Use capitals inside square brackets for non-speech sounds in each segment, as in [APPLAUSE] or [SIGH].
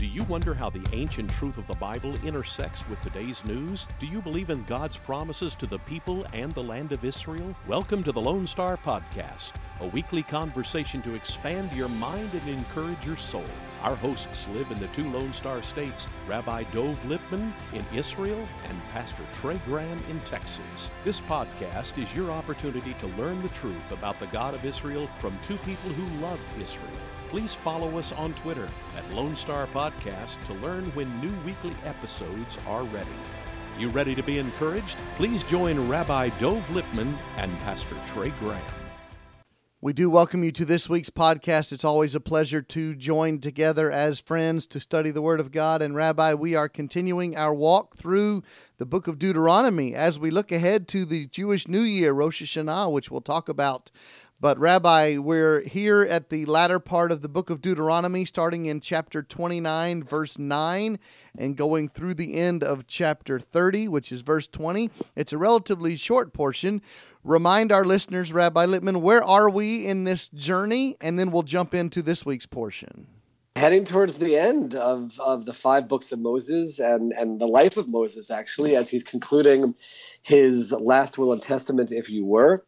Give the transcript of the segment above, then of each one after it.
Do you wonder how the ancient truth of the Bible intersects with today's news? Do you believe in God's promises to the people and the land of Israel? Welcome to the Lone Star Podcast, a weekly conversation to expand your mind and encourage your soul. Our hosts live in the two Lone Star states, Rabbi Dov Lipman in Israel and Pastor Trey Graham in Texas. This podcast is your opportunity to learn the truth about the God of Israel from two people who love Israel please follow us on Twitter at Lone Star Podcast to learn when new weekly episodes are ready. You ready to be encouraged? Please join Rabbi Dov Lipman and Pastor Trey Graham. We do welcome you to this week's podcast. It's always a pleasure to join together as friends to study the Word of God. And, Rabbi, we are continuing our walk through the book of Deuteronomy as we look ahead to the Jewish New Year, Rosh Hashanah, which we'll talk about but, Rabbi, we're here at the latter part of the book of Deuteronomy, starting in chapter 29, verse 9, and going through the end of chapter 30, which is verse 20. It's a relatively short portion. Remind our listeners, Rabbi Lipman, where are we in this journey? And then we'll jump into this week's portion heading towards the end of, of the five books of Moses and, and the life of Moses, actually, as he's concluding his last will and testament, if you were.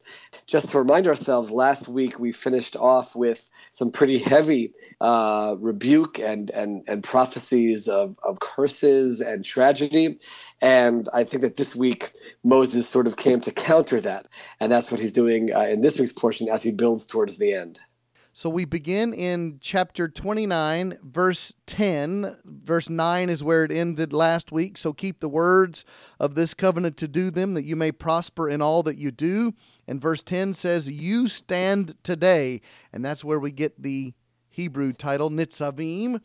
Just to remind ourselves, last week we finished off with some pretty heavy uh, rebuke and, and, and prophecies of, of curses and tragedy. And I think that this week Moses sort of came to counter that. And that's what he's doing uh, in this week's portion as he builds towards the end. So we begin in chapter 29, verse 10. Verse 9 is where it ended last week. So keep the words of this covenant to do them, that you may prosper in all that you do. And verse 10 says, You stand today. And that's where we get the Hebrew title, Nitzavim.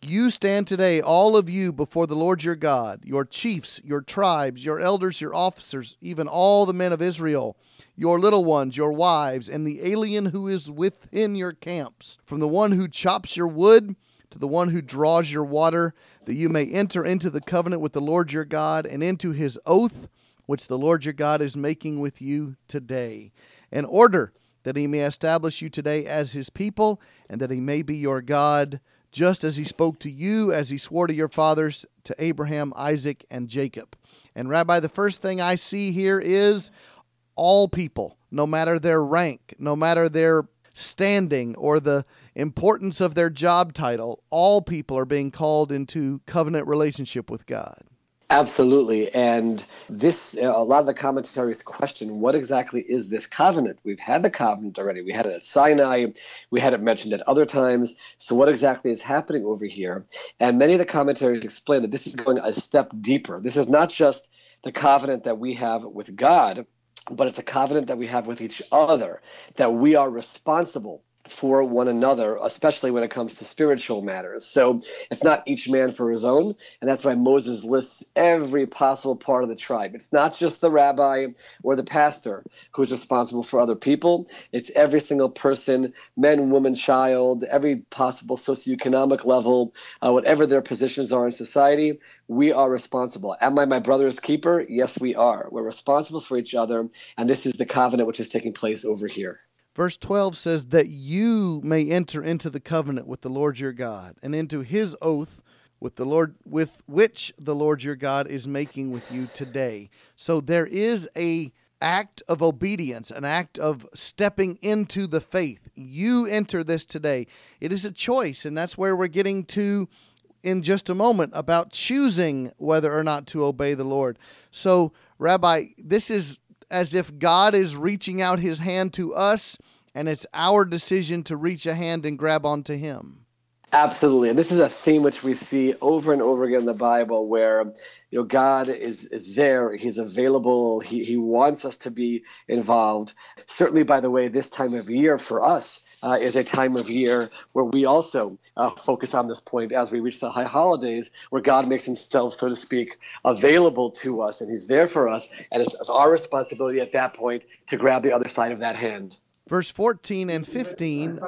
You stand today, all of you, before the Lord your God, your chiefs, your tribes, your elders, your officers, even all the men of Israel your little ones, your wives, and the alien who is within your camps, from the one who chops your wood to the one who draws your water, that you may enter into the covenant with the Lord your God and into his oath, which the Lord your God is making with you today, in order that he may establish you today as his people, and that he may be your God, just as he spoke to you, as he swore to your fathers, to Abraham, Isaac, and Jacob. And Rabbi, the first thing I see here is all people, no matter their rank, no matter their standing or the importance of their job title, all people are being called into covenant relationship with God. Absolutely. And this, uh, a lot of the commentaries question what exactly is this covenant? We've had the covenant already. We had it at Sinai. We had it mentioned at other times. So, what exactly is happening over here? And many of the commentaries explain that this is going a step deeper. This is not just the covenant that we have with God, but it's a covenant that we have with each other that we are responsible for one another, especially when it comes to spiritual matters. So it's not each man for his own, and that's why Moses lists every possible part of the tribe. It's not just the rabbi or the pastor who's responsible for other people, it's every single person, men, woman, child, every possible socioeconomic level, uh, whatever their positions are in society. We are responsible. Am I my brother's keeper? Yes, we are. We're responsible for each other, and this is the covenant which is taking place over here. Verse 12 says, That you may enter into the covenant with the Lord your God, and into his oath with the Lord with which the Lord your God is making with you today. So there is a act of obedience, an act of stepping into the faith. You enter this today. It is a choice, and that's where we're getting to in just a moment about choosing whether or not to obey the Lord. So, Rabbi, this is as if God is reaching out his hand to us and it's our decision to reach a hand and grab onto him. Absolutely. And this is a theme which we see over and over again in the Bible where you know God is is there, he's available, he he wants us to be involved. Certainly by the way, this time of year for us uh, is a time of year where we also uh, focus on this point as we reach the high holidays, where God makes Himself, so to speak, available to us, and He's there for us, and it's, it's our responsibility at that point to grab the other side of that hand. Verse 14 and 15,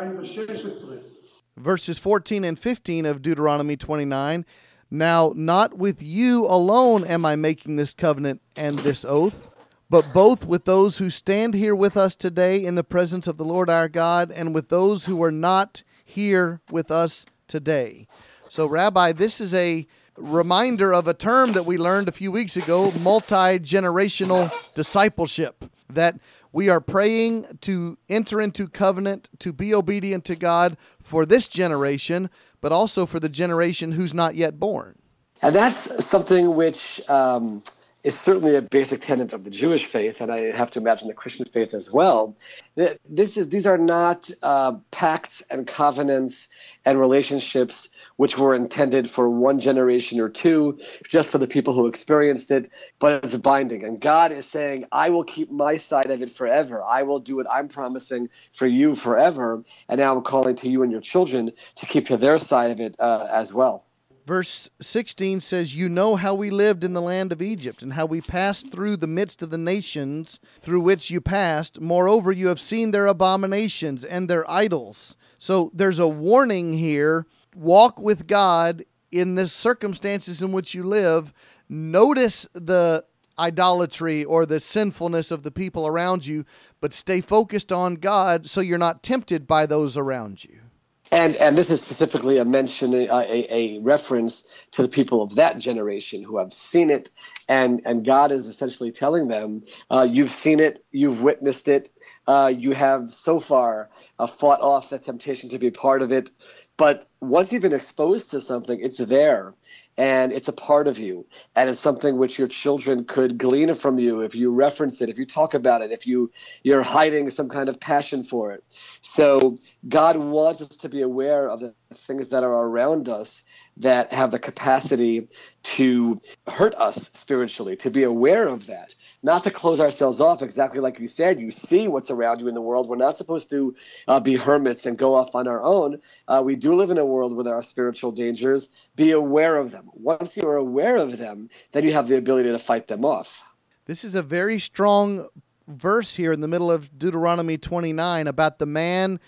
verses 14 and 15 of Deuteronomy 29. Now, not with you alone am I making this covenant and this oath but both with those who stand here with us today in the presence of the Lord our God and with those who are not here with us today. So, Rabbi, this is a reminder of a term that we learned a few weeks ago multi generational discipleship. That we are praying to enter into covenant, to be obedient to God for this generation, but also for the generation who's not yet born. And that's something which um, is certainly a basic tenet of the Jewish faith, and I have to imagine the Christian faith as well. This is, these are not uh, pacts and covenants and relationships which were intended for one generation or two, just for the people who experienced it, but it's binding. And God is saying, I will keep my side of it forever. I will do what I'm promising for you forever. And now I'm calling to you and your children to keep to their side of it uh, as well. Verse 16 says, You know how we lived in the land of Egypt, and how we passed through the midst of the nations through which you passed. Moreover, you have seen their abominations and their idols. So there's a warning here walk with God in the circumstances in which you live. Notice the idolatry or the sinfulness of the people around you, but stay focused on God so you're not tempted by those around you. And and this is specifically a mention, a, a, reference to the people of that generation who have seen it, and and God is essentially telling them, uh, you've seen it, you've witnessed it, uh, you have so far uh, fought off the temptation to be part of it, but once you've been exposed to something, it's there, and it's a part of you and it's something which your children could glean from you if you reference it if you talk about it if you you're hiding some kind of passion for it so god wants us to be aware of the things that are around us that have the capacity to hurt us spiritually, to be aware of that, not to close ourselves off. Exactly like you said, you see what's around you in the world. We're not supposed to uh, be hermits and go off on our own. Uh, we do live in a world where there are spiritual dangers. Be aware of them. Once you are aware of them, then you have the ability to fight them off. This is a very strong verse here in the middle of Deuteronomy 29 about the man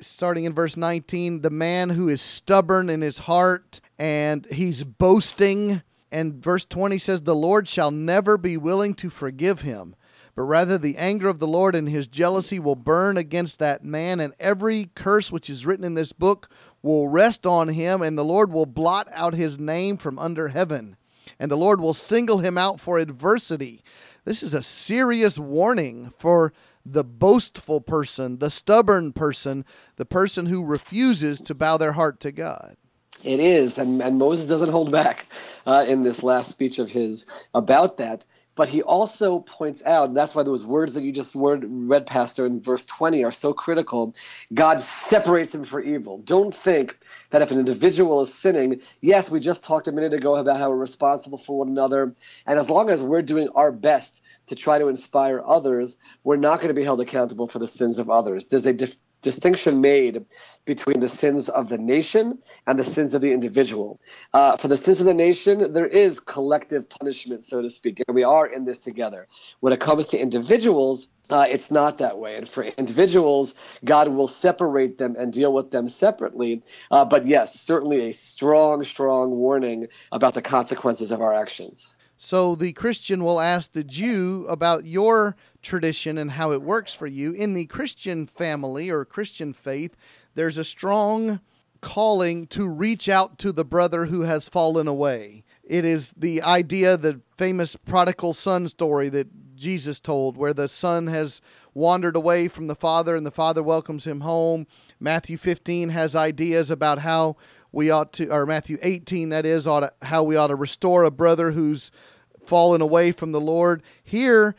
starting in verse 19, the man who is stubborn in his heart and he's boasting. And verse 20 says, The Lord shall never be willing to forgive him, but rather the anger of the Lord and his jealousy will burn against that man, and every curse which is written in this book will rest on him, and the Lord will blot out his name from under heaven, and the Lord will single him out for adversity. This is a serious warning for the boastful person, the stubborn person, the person who refuses to bow their heart to God. It is, and, and Moses doesn't hold back uh, in this last speech of his about that. But he also points out, and that's why those words that you just word, read, Pastor, in verse 20 are so critical. God separates him for evil. Don't think that if an individual is sinning, yes, we just talked a minute ago about how we're responsible for one another. And as long as we're doing our best to try to inspire others, we're not going to be held accountable for the sins of others. There's a dif- distinction made between the sins of the nation and the sins of the individual. Uh, for the sins of the nation, there is collective punishment, so to speak, and we are in this together. When it comes to individuals, uh, it's not that way. And for individuals, God will separate them and deal with them separately. Uh, but yes, certainly a strong, strong warning about the consequences of our actions. So the Christian will ask the Jew about your tradition and how it works for you. In the Christian family or Christian faith, there's a strong calling to reach out to the brother who has fallen away. It is the idea, the famous prodigal son story that Jesus told, where the son has wandered away from the father and the father welcomes him home. Matthew 15 has ideas about how we ought to, or Matthew 18, that is, ought to, how we ought to restore a brother who's fallen away from the Lord. Here,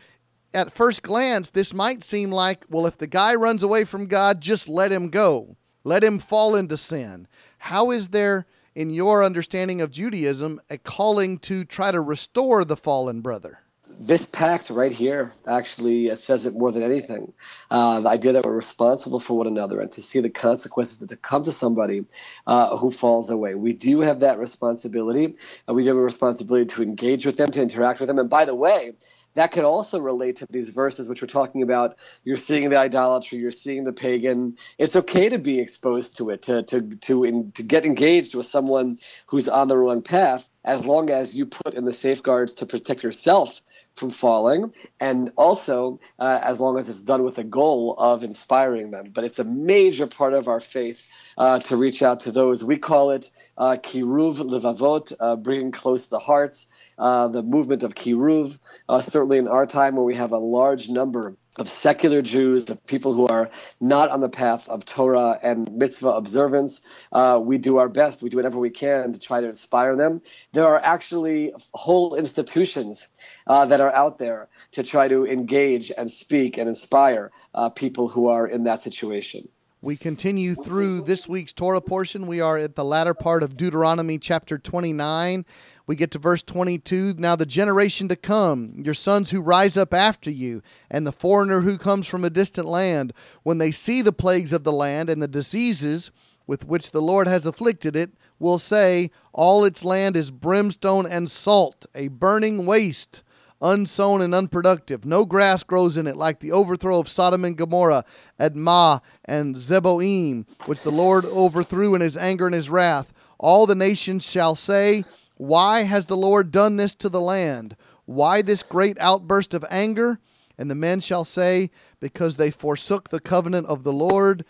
at first glance, this might seem like, well, if the guy runs away from God, just let him go, let him fall into sin. How is there, in your understanding of Judaism, a calling to try to restore the fallen brother? This pact right here actually says it more than anything. Uh, the idea that we're responsible for one another and to see the consequences that to come to somebody uh, who falls away. We do have that responsibility. Uh, we have a responsibility to engage with them, to interact with them. And by the way, that could also relate to these verses which we're talking about. You're seeing the idolatry, you're seeing the pagan. It's okay to be exposed to it, to to to in, to get engaged with someone who's on the wrong path, as long as you put in the safeguards to protect yourself from falling, and also uh, as long as it's done with the goal of inspiring them. But it's a major part of our faith uh, to reach out to those. We call it kiruv levavot, uh, bringing close the hearts. Uh, the movement of kiruv, uh, certainly in our time where we have a large number of secular Jews, of people who are not on the path of Torah and mitzvah observance. Uh, we do our best, we do whatever we can to try to inspire them. There are actually whole institutions uh, that are out there to try to engage and speak and inspire uh, people who are in that situation. We continue through this week's Torah portion. We are at the latter part of Deuteronomy chapter 29. We get to verse 22. Now, the generation to come, your sons who rise up after you, and the foreigner who comes from a distant land, when they see the plagues of the land and the diseases with which the Lord has afflicted it, will say, All its land is brimstone and salt, a burning waste unsown and unproductive. No grass grows in it, like the overthrow of Sodom and Gomorrah, Admah and Zeboim, which the Lord overthrew in his anger and his wrath. All the nations shall say, Why has the Lord done this to the land? Why this great outburst of anger? And the men shall say, Because they forsook the covenant of the Lord,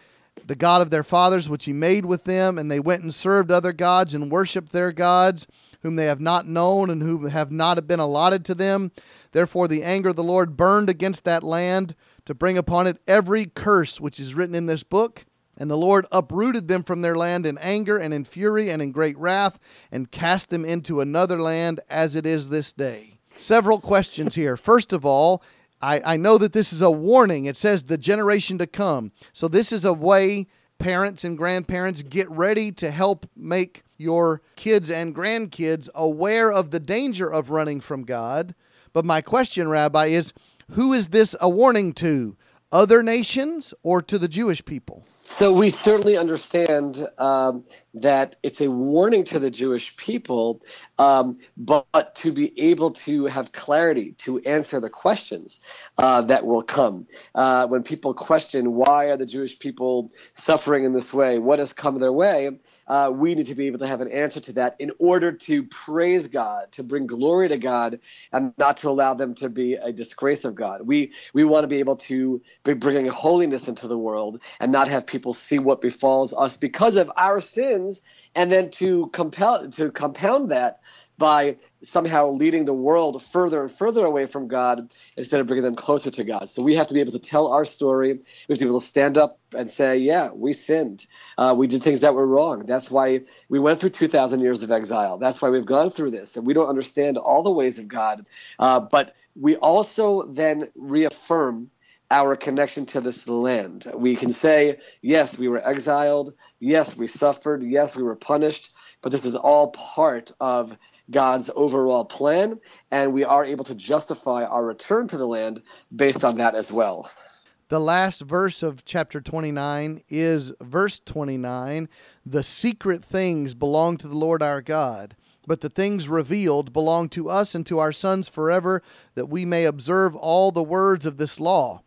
the God of their fathers, which he made with them, and they went and served other gods and worshipped their gods whom they have not known and who have not been allotted to them. Therefore, the anger of the Lord burned against that land to bring upon it every curse which is written in this book. And the Lord uprooted them from their land in anger and in fury and in great wrath, and cast them into another land as it is this day. Several questions here. First of all, I, I know that this is a warning. It says the generation to come. So, this is a way parents and grandparents get ready to help make your kids and grandkids aware of the danger of running from God. But my question, Rabbi, is who is this a warning to? Other nations or to the Jewish people? So we certainly understand um, that it's a warning to the Jewish people, um, but, but, to be able to have clarity to answer the questions uh, that will come. Uh, when people question why are the Jewish people suffering in this way, what has come their way, uh, we need to be able to have an answer to that in order to praise God, to bring glory to God, and not to allow them to be a disgrace of God. We we want to be able to be bringing holiness into the world and not have people see what befalls us because of our sins, and then to compel to compound that by somehow leading the world further and further away from God instead of bringing them closer to God. So we have to be able to tell our story. We have to be able to stand up and say, yeah, we sinned. Uh, we did things that were wrong. That's why we went through 2,000 years of exile. That's why we've gone through this. And we don't understand all the ways of God. Uh, but we also then reaffirm our connection to this land. We can say, yes, we were exiled. Yes, we suffered. Yes, we were punished. But this is all part of God's overall plan, and we are able to justify our return to the land based on that as well. The last verse of chapter 29 is verse 29 The secret things belong to the Lord our God, but the things revealed belong to us and to our sons forever, that we may observe all the words of this law.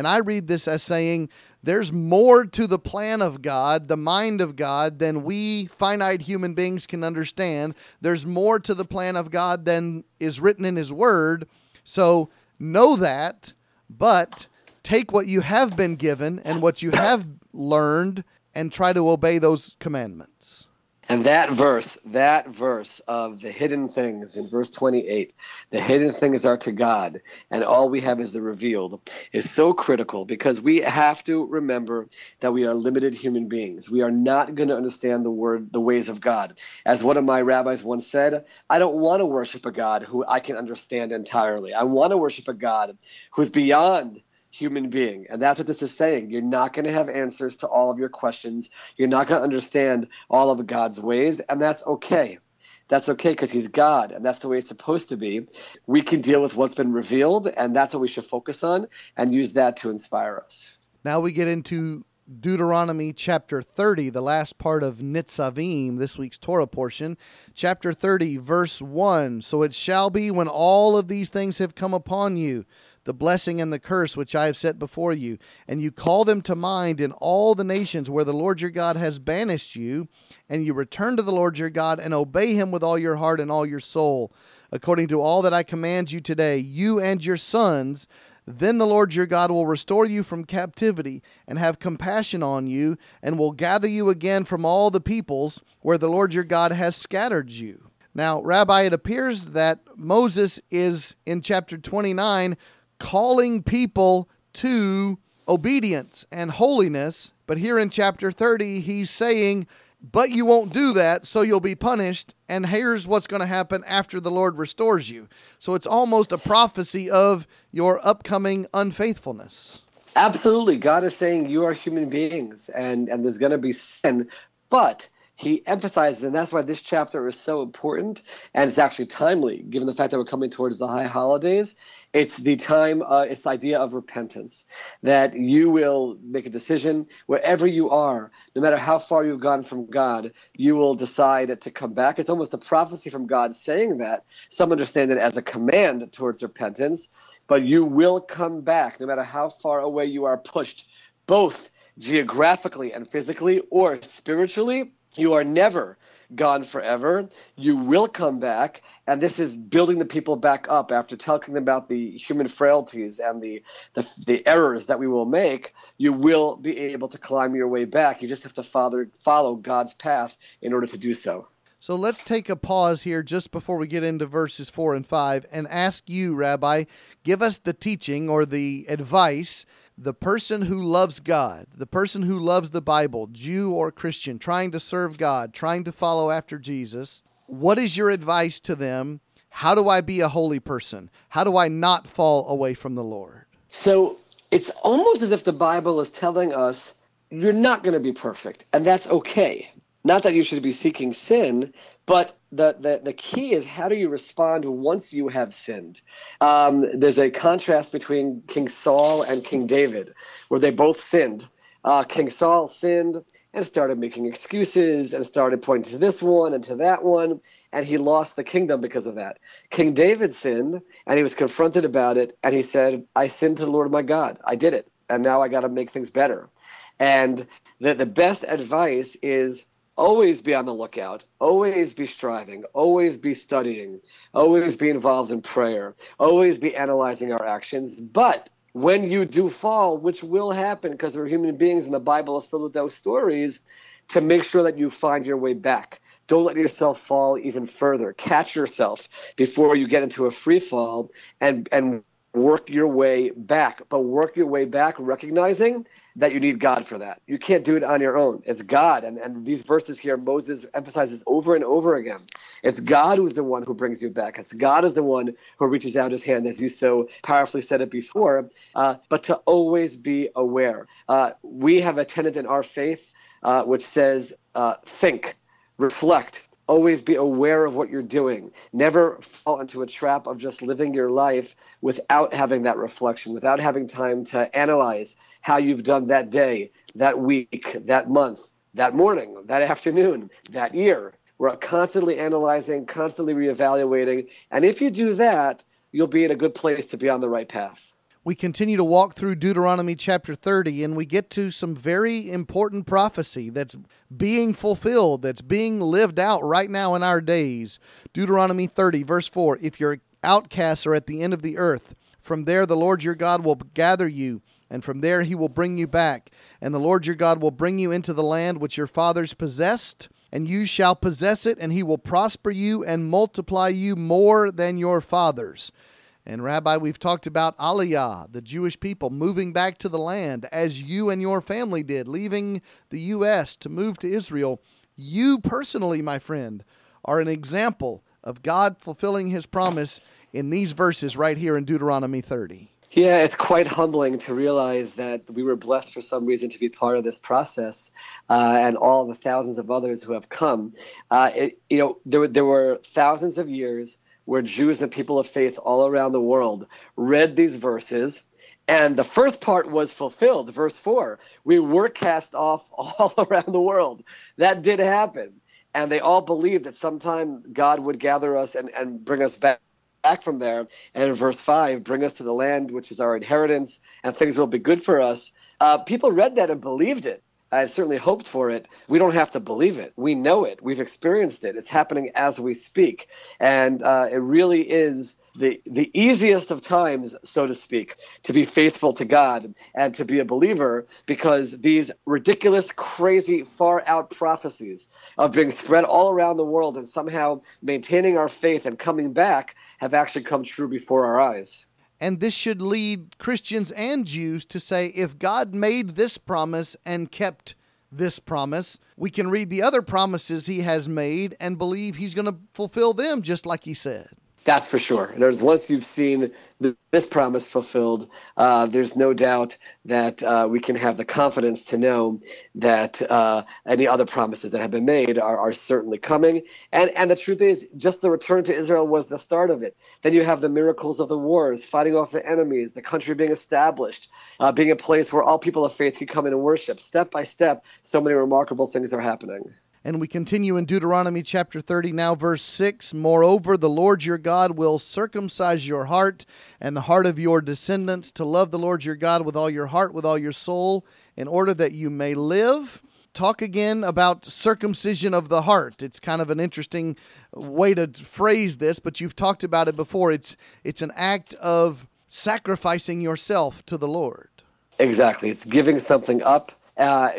And I read this as saying, there's more to the plan of God, the mind of God, than we finite human beings can understand. There's more to the plan of God than is written in His Word. So know that, but take what you have been given and what you have learned and try to obey those commandments. And that verse, that verse of the hidden things in verse 28, the hidden things are to God, and all we have is the revealed, is so critical because we have to remember that we are limited human beings. We are not going to understand the word, the ways of God. As one of my rabbis once said, I don't want to worship a God who I can understand entirely. I want to worship a God who's beyond human being. And that's what this is saying. You're not going to have answers to all of your questions. You're not going to understand all of God's ways, and that's okay. That's okay because he's God, and that's the way it's supposed to be. We can deal with what's been revealed, and that's what we should focus on and use that to inspire us. Now we get into Deuteronomy chapter 30, the last part of Nitzavim, this week's Torah portion. Chapter 30, verse 1. So it shall be when all of these things have come upon you the blessing and the curse which I have set before you, and you call them to mind in all the nations where the Lord your God has banished you, and you return to the Lord your God and obey him with all your heart and all your soul. according to all that I command you today, you and your sons, then the Lord your God will restore you from captivity and have compassion on you, and will gather you again from all the peoples where the Lord your God has scattered you. Now, Rabbi, it appears that Moses is in chapter 29 calling people to obedience and holiness, but here in chapter 30, he's saying, but you won't do that, so you'll be punished. And here's what's going to happen after the Lord restores you. So it's almost a prophecy of your upcoming unfaithfulness. Absolutely. God is saying you are human beings and, and there's going to be sin, but he emphasizes, and that's why this chapter is so important, and it's actually timely, given the fact that we're coming towards the high holidays. It's the time, uh, it's the idea of repentance, that you will make a decision wherever you are, no matter how far you've gone from God, you will decide to come back. It's almost a prophecy from God saying that. Some understand it as a command towards repentance, but you will come back, no matter how far away you are pushed, both geographically and physically or spiritually you are never gone forever. You will come back. And this is building the people back up after talking about the human frailties and the, the, the, errors that we will make. You will be able to climb your way back. You just have to follow, follow God's path in order to do so. So let's take a pause here just before we get into verses 4 and 5 and ask you, Rabbi, give us the teaching or the advice the person who loves God, the person who loves the Bible, Jew or Christian, trying to serve God, trying to follow after Jesus, what is your advice to them? How do I be a holy person? How do I not fall away from the Lord? So it's almost as if the Bible is telling us you're not going to be perfect, and that's okay. Not that you should be seeking sin, but the, the, the key is how do you respond once you have sinned? Um, there's a contrast between King Saul and King David, where they both sinned. Uh, King Saul sinned and started making excuses and started pointing to this one and to that one, and he lost the kingdom because of that. King David sinned, and he was confronted about it, and he said, I sinned to the Lord my God. I did it, and now I got to make things better. And the, the best advice is always be on the lookout, always be striving, always be studying, always be involved in prayer, always be analyzing our actions. But when you do fall, which will happen because we're human beings and the Bible is filled with those stories, to make sure that you find your way back. Don't let yourself fall even further. Catch yourself before you get into a free fall and and work your way back. But work your way back recognizing that you need God for that. You can't do it on your own. It's God. And, and these verses here, Moses emphasizes over and over again. It's God who's the one who brings you back. It's God is the one who reaches out his hand, as you so powerfully said it before, uh, but to always be aware. Uh, we have a tenet in our faith uh, which says uh, think, reflect, always be aware of what you're doing. Never fall into a trap of just living your life without having that reflection, without having time to analyze how you've done that day, that week, that month, that morning, that afternoon, that year. We're constantly analyzing, constantly reevaluating. And if you do that, you'll be in a good place to be on the right path. We continue to walk through Deuteronomy chapter 30, and we get to some very important prophecy that's being fulfilled, that's being lived out right now in our days. Deuteronomy 30, verse 4 If your outcasts are at the end of the earth, from there the Lord your God will gather you and from there he will bring you back. And the Lord your God will bring you into the land which your fathers possessed, and you shall possess it, and he will prosper you and multiply you more than your fathers. And Rabbi, we've talked about Aliyah, the Jewish people moving back to the land as you and your family did, leaving the U.S. to move to Israel. You personally, my friend, are an example of God fulfilling his promise in these verses right here in Deuteronomy 30. Yeah, it's quite humbling to realize that we were blessed for some reason to be part of this process, uh, and all the thousands of others who have come. Uh, it, you know, there, there were thousands of years where Jews and people of faith all around the world read these verses, and the first part was fulfilled. Verse four: We were cast off [LAUGHS] all around the world. That did happen, and they all believed that sometime God would gather us and, and bring us back back from there. And in verse 5, bring us to the land which is our inheritance, and things will be good for us. Uh, people read that and believed it. I certainly hoped for it. We don't have to believe it. We know it. We've experienced it. It's happening as we speak. And uh, it really is the, the easiest of times, so to speak, to be faithful to God and to be a believer because these ridiculous, crazy, far out prophecies of being spread all around the world and somehow maintaining our faith and coming back have actually come true before our eyes. And this should lead Christians and Jews to say if God made this promise and kept this promise, we can read the other promises he has made and believe he's going to fulfill them just like he said. That's for sure. There's once you've seen this promise fulfilled, uh, there's no doubt that uh, we can have the confidence to know that uh, any other promises that have been made are, are certainly coming. And and the truth is, just the return to Israel was the start of it. Then you have the miracles of the wars, fighting off the enemies, the country being established, uh, being a place where all people of faith can come in and worship. Step by step, so many remarkable things are happening. And we continue in Deuteronomy chapter 30, now verse 6. Moreover, the Lord your God will circumcise your heart and the heart of your descendants to love the Lord your God with all your heart, with all your soul, in order that you may live. Talk again about circumcision of the heart. It's kind of an interesting way to phrase this, but you've talked about it before. It's it's an act of sacrificing yourself to the Lord. Exactly. It's giving something up uh,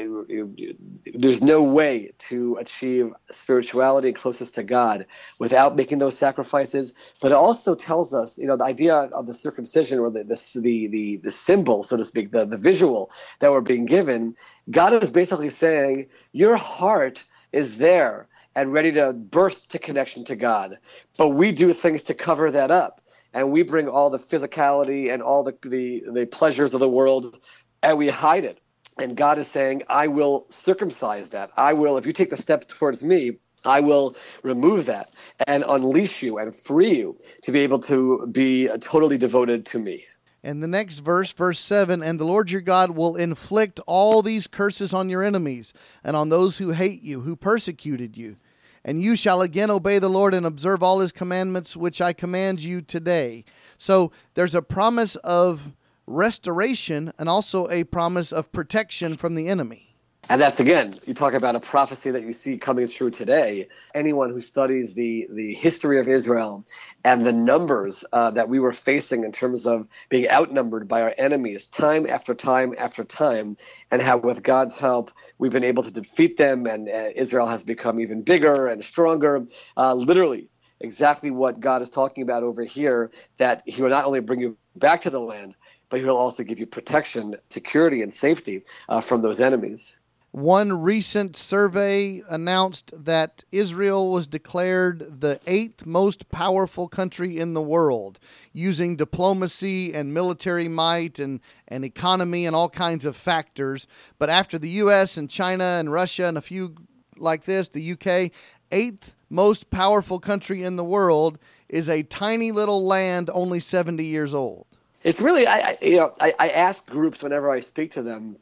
there's no way to achieve spirituality and closeness to God without making those sacrifices. But it also tells us, you know, the idea of the circumcision or the the the the, the symbol, so to speak, the, the visual that we're being given. God is basically saying, your heart is there and ready to burst to connection to God, but we do things to cover that up. And we bring all the physicality and all the, the, the pleasures of the world and we hide it and God is saying, I will circumcise that. I will, if you take the step towards me, I will remove that and unleash you and free you to be able to be uh, totally devoted to me. And the next verse, verse 7 And the Lord your God will inflict all these curses on your enemies and on those who hate you, who persecuted you. And you shall again obey the Lord and observe all his commandments, which I command you today. So there's a promise of restoration and also a promise of protection from the enemy. And that's again, you talk about a prophecy that you see coming true today. Anyone who studies the the history of Israel and the numbers uh, that we were facing in terms of being outnumbered by our enemies time after time after time, and how with God's help we've been able to defeat them, and uh, Israel has become even bigger and stronger. Uh, literally, exactly what God is talking about over here. That He will not only bring you back to the land, but he will also give you protection, security, and safety uh, from those enemies. One recent survey announced that Israel was declared the eighth most powerful country in the world, using diplomacy and military might and, and economy and all kinds of factors. But after the U.S. and China and Russia and a few like this, the UK, eighth most powerful country in the world is a tiny little land only 70 years old. It's really, I, I you know, I, I ask groups whenever I speak to them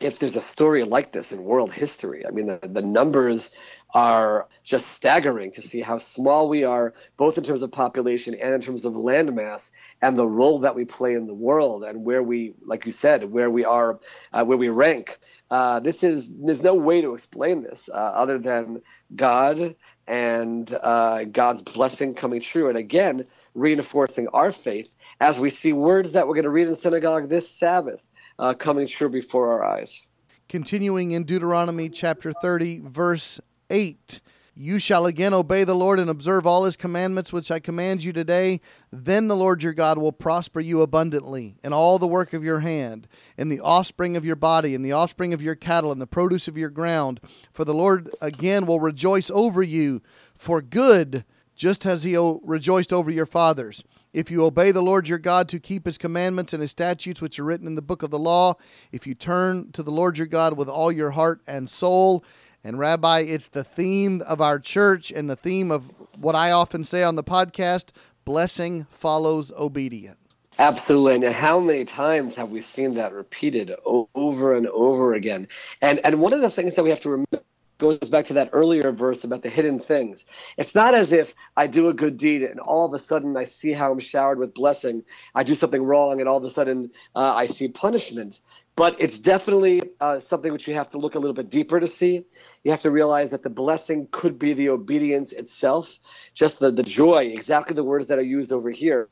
if there's a story like this in world history. I mean, the, the numbers are just staggering to see how small we are, both in terms of population and in terms of landmass, and the role that we play in the world, and where we, like you said, where we are, uh, where we rank. Uh, this is there's no way to explain this uh, other than God and uh, God's blessing coming true. And again, reinforcing our faith as we see words that we're going to read in synagogue this Sabbath uh, coming true before our eyes. Continuing in Deuteronomy chapter 30, verse 8. You shall again obey the Lord and observe all his commandments which I command you today. Then the Lord your God will prosper you abundantly in all the work of your hand, in the offspring of your body, in the offspring of your cattle, in the produce of your ground. For the Lord again will rejoice over you for good, just as he rejoiced over your fathers. If you obey the Lord your God to keep his commandments and his statutes which are written in the book of the law, if you turn to the Lord your God with all your heart and soul, and Rabbi, it's the theme of our church and the theme of what I often say on the podcast blessing follows obedience. Absolutely. And how many times have we seen that repeated over and over again? And and one of the things that we have to remember goes back to that earlier verse about the hidden things. It's not as if I do a good deed and all of a sudden I see how I'm showered with blessing. I do something wrong and all of a sudden uh, I see punishment. But it's definitely uh, something which you have to look a little bit deeper to see. You have to realize that the blessing could be the obedience itself, just the, the joy, exactly the words that are used over here,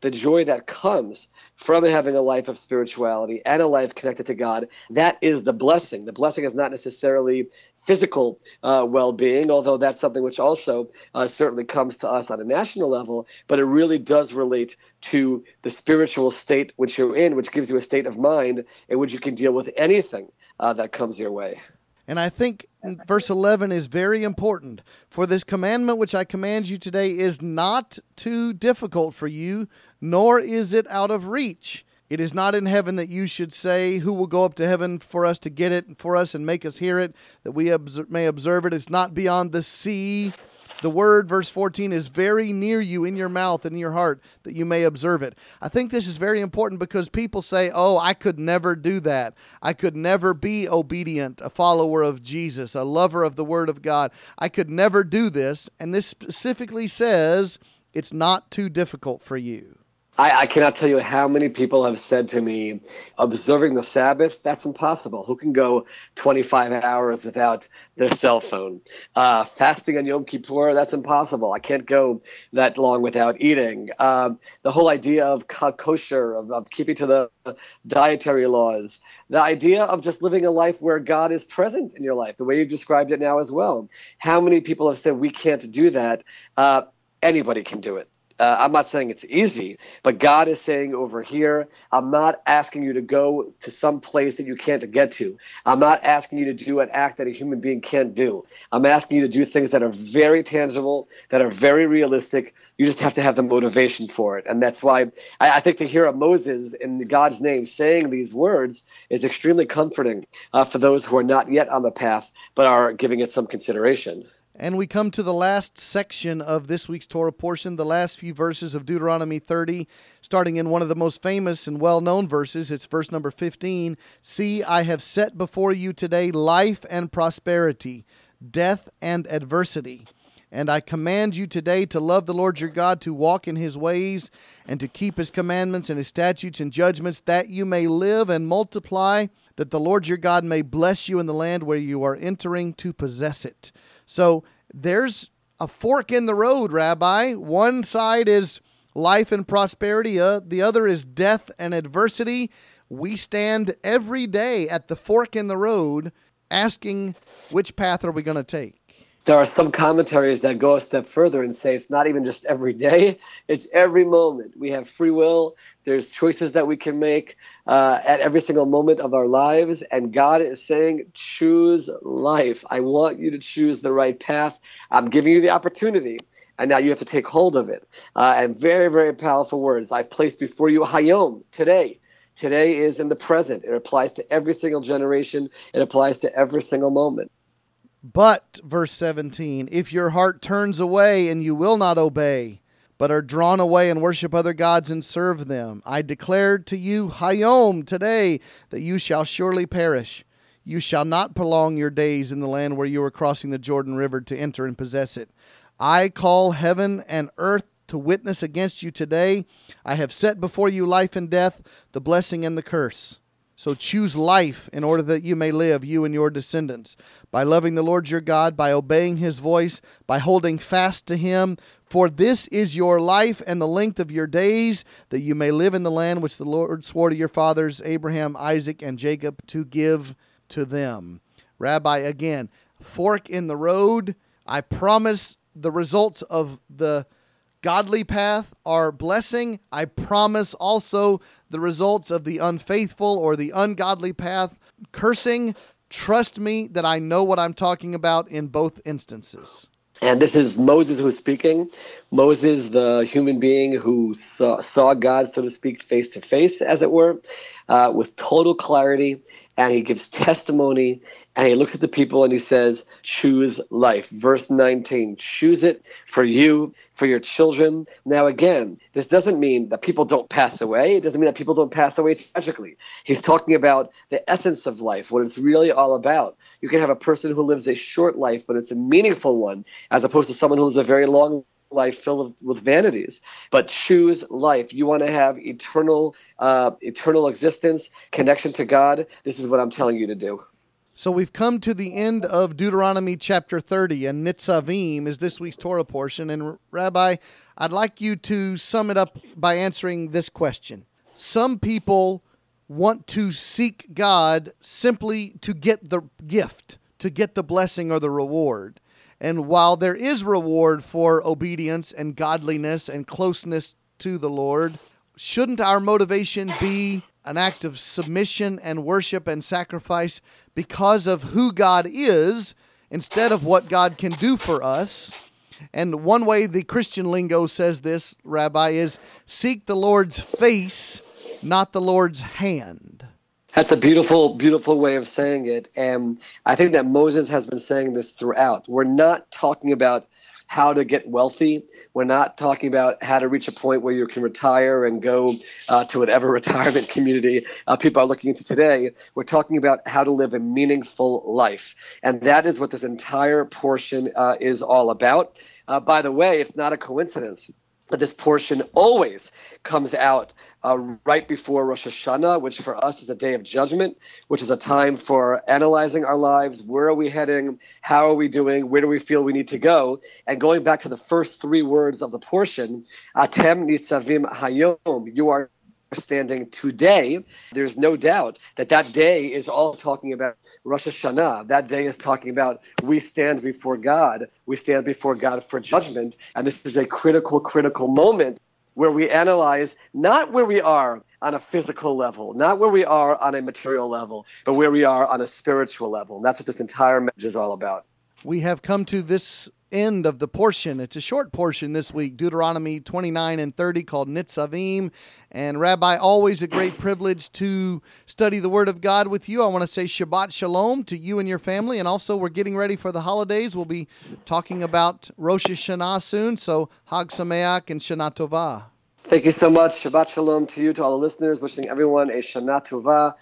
the joy that comes from having a life of spirituality and a life connected to God. That is the blessing. The blessing is not necessarily physical uh, well being, although that's something which also uh, certainly comes to us on a national level, but it really does relate to the spiritual state which you're in, which gives you a state of mind in which you can deal with anything uh, that comes your way. And I think verse 11 is very important. For this commandment which I command you today is not too difficult for you, nor is it out of reach. It is not in heaven that you should say, Who will go up to heaven for us to get it for us and make us hear it, that we may observe it. It's not beyond the sea. The word, verse 14, is very near you in your mouth and in your heart that you may observe it. I think this is very important because people say, Oh, I could never do that. I could never be obedient, a follower of Jesus, a lover of the word of God. I could never do this. And this specifically says, It's not too difficult for you. I, I, cannot tell you how many people have said to me, observing the Sabbath, that's impossible. Who can go 25 hours without their cell phone? Uh, fasting on Yom Kippur, that's impossible. I can't go that long without eating. Um, the whole idea of kosher, of, of keeping to the dietary laws, the idea of just living a life where God is present in your life, the way you've described it now as well. How many people have said we can't do that? Uh, anybody can do it. Uh, I'm not saying it's easy, but God is saying over here, I'm not asking you to go to some place that you can't get to. I'm not asking you to do an act that a human being can't do. I'm asking you to do things that are very tangible, that are very realistic. You just have to have the motivation for it. And that's why I, I think to hear Moses in God's name saying these words is extremely comforting uh, for those who are not yet on the path, but are giving it some consideration. And we come to the last section of this week's Torah portion, the last few verses of Deuteronomy 30, starting in one of the most famous and well known verses. It's verse number 15. See, I have set before you today life and prosperity, death and adversity. And I command you today to love the Lord your God, to walk in his ways, and to keep his commandments and his statutes and judgments, that you may live and multiply, that the Lord your God may bless you in the land where you are entering to possess it. So there's a fork in the road, Rabbi. One side is life and prosperity, uh, the other is death and adversity. We stand every day at the fork in the road asking which path are we going to take? there are some commentaries that go a step further and say it's not even just every day, it's every moment. We have free will, there's choices that we can make uh, at every single moment of our lives. And God is saying, choose life. I want you to choose the right path. I'm giving you the opportunity. And now you have to take hold of it. Uh, and very, very powerful words. I've placed before you Hayom, today. Today is in the present. It applies to every single generation. It applies to every single moment. But, verse 17, if your heart turns away and you will not obey, but are drawn away and worship other gods and serve them, I declare to you, Hayom, today, that you shall surely perish. You shall not prolong your days in the land where you are crossing the Jordan River to enter and possess it. I call heaven and earth to witness against you today. I have set before you life and death, the blessing and the curse. So choose life in order that you may live, you and your descendants, by loving the Lord your God, by obeying his voice, by holding fast to him. For this is your life and the length of your days, that you may live in the land which the Lord swore to your fathers, Abraham, Isaac, and Jacob, to give to them. Rabbi, again, fork in the road. I promise the results of the godly path are blessing. I promise also the results of the unfaithful or the ungodly path cursing. Trust me that I know what I'm talking about in both instances. And this is Moses who's speaking. Moses, the human being who saw, saw God, so to speak, face to face, as it were, uh, with total clarity. And he gives testimony and he looks at the people and he says, Choose life. Verse 19, choose it for you, for your children. Now, again, this doesn't mean that people don't pass away. It doesn't mean that people don't pass away tragically. He's talking about the essence of life, what it's really all about. You can have a person who lives a short life, but it's a meaningful one, as opposed to someone who lives a very long life filled with, vanities, but choose life. You want to have eternal, uh, eternal existence, connection to God. This is what I'm telling you to do. So we've come to the end of Deuteronomy chapter 30, and Nitzavim is this week's Torah portion. And Rabbi, I'd like you to sum it up by answering this question. Some people want to seek God simply to get the gift, to get the blessing or the reward. And while there is reward for obedience and godliness and closeness to the Lord, shouldn't our motivation be an act of submission and worship and sacrifice because of who God is instead of what God can do for us? And one way the Christian lingo says this, Rabbi, is seek the Lord's face, not the Lord's hand. That's a beautiful, beautiful way of saying it. And I think that Moses has been saying this throughout. We're not talking about how to get wealthy. We're not talking about how to reach a point where you can retire and go uh, to whatever [LAUGHS] retirement community uh, people are looking into today. We're talking about how to live a meaningful life. And that is what this entire portion uh, is all about. Uh, by the way, it's not a coincidence this portion always comes out uh, right before Rosh Hashanah, which for us is a day of judgment, which is a time for analyzing our lives. Where are we heading? How are we doing? Where do we feel we need to go? And going back to the first three words of the portion, Atem nitzavim hayom, you are standing today, there's no doubt that that day is all talking about Rosh Hashanah. That day is talking about we stand before God. We stand before God for judgment. And this is a critical, critical moment where we analyze not where we are on a physical level, not where we are on a material level, but where we are on a spiritual level. And that's what this entire message is all about. We have come to this end of the portion. It's a short portion this week, Deuteronomy 29 and 30, called Nitzavim. And Rabbi, always a great privilege to study the Word of God with you. I want to say Shabbat Shalom to you and your family. And also, we're getting ready for the holidays. We'll be talking about Rosh Hashanah soon. So, Hag Sameach and Shana Tova. Thank you so much. Shabbat Shalom to you, to all the listeners. Wishing everyone a Shana Tova.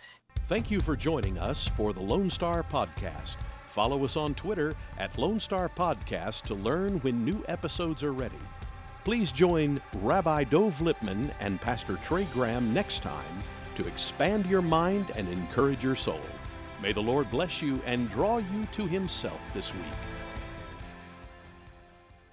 Thank you for joining us for the Lone Star Podcast. Follow us on Twitter at Lone Star Podcast to learn when new episodes are ready. Please join Rabbi Dov Lipman and Pastor Trey Graham next time to expand your mind and encourage your soul. May the Lord bless you and draw you to Himself this week.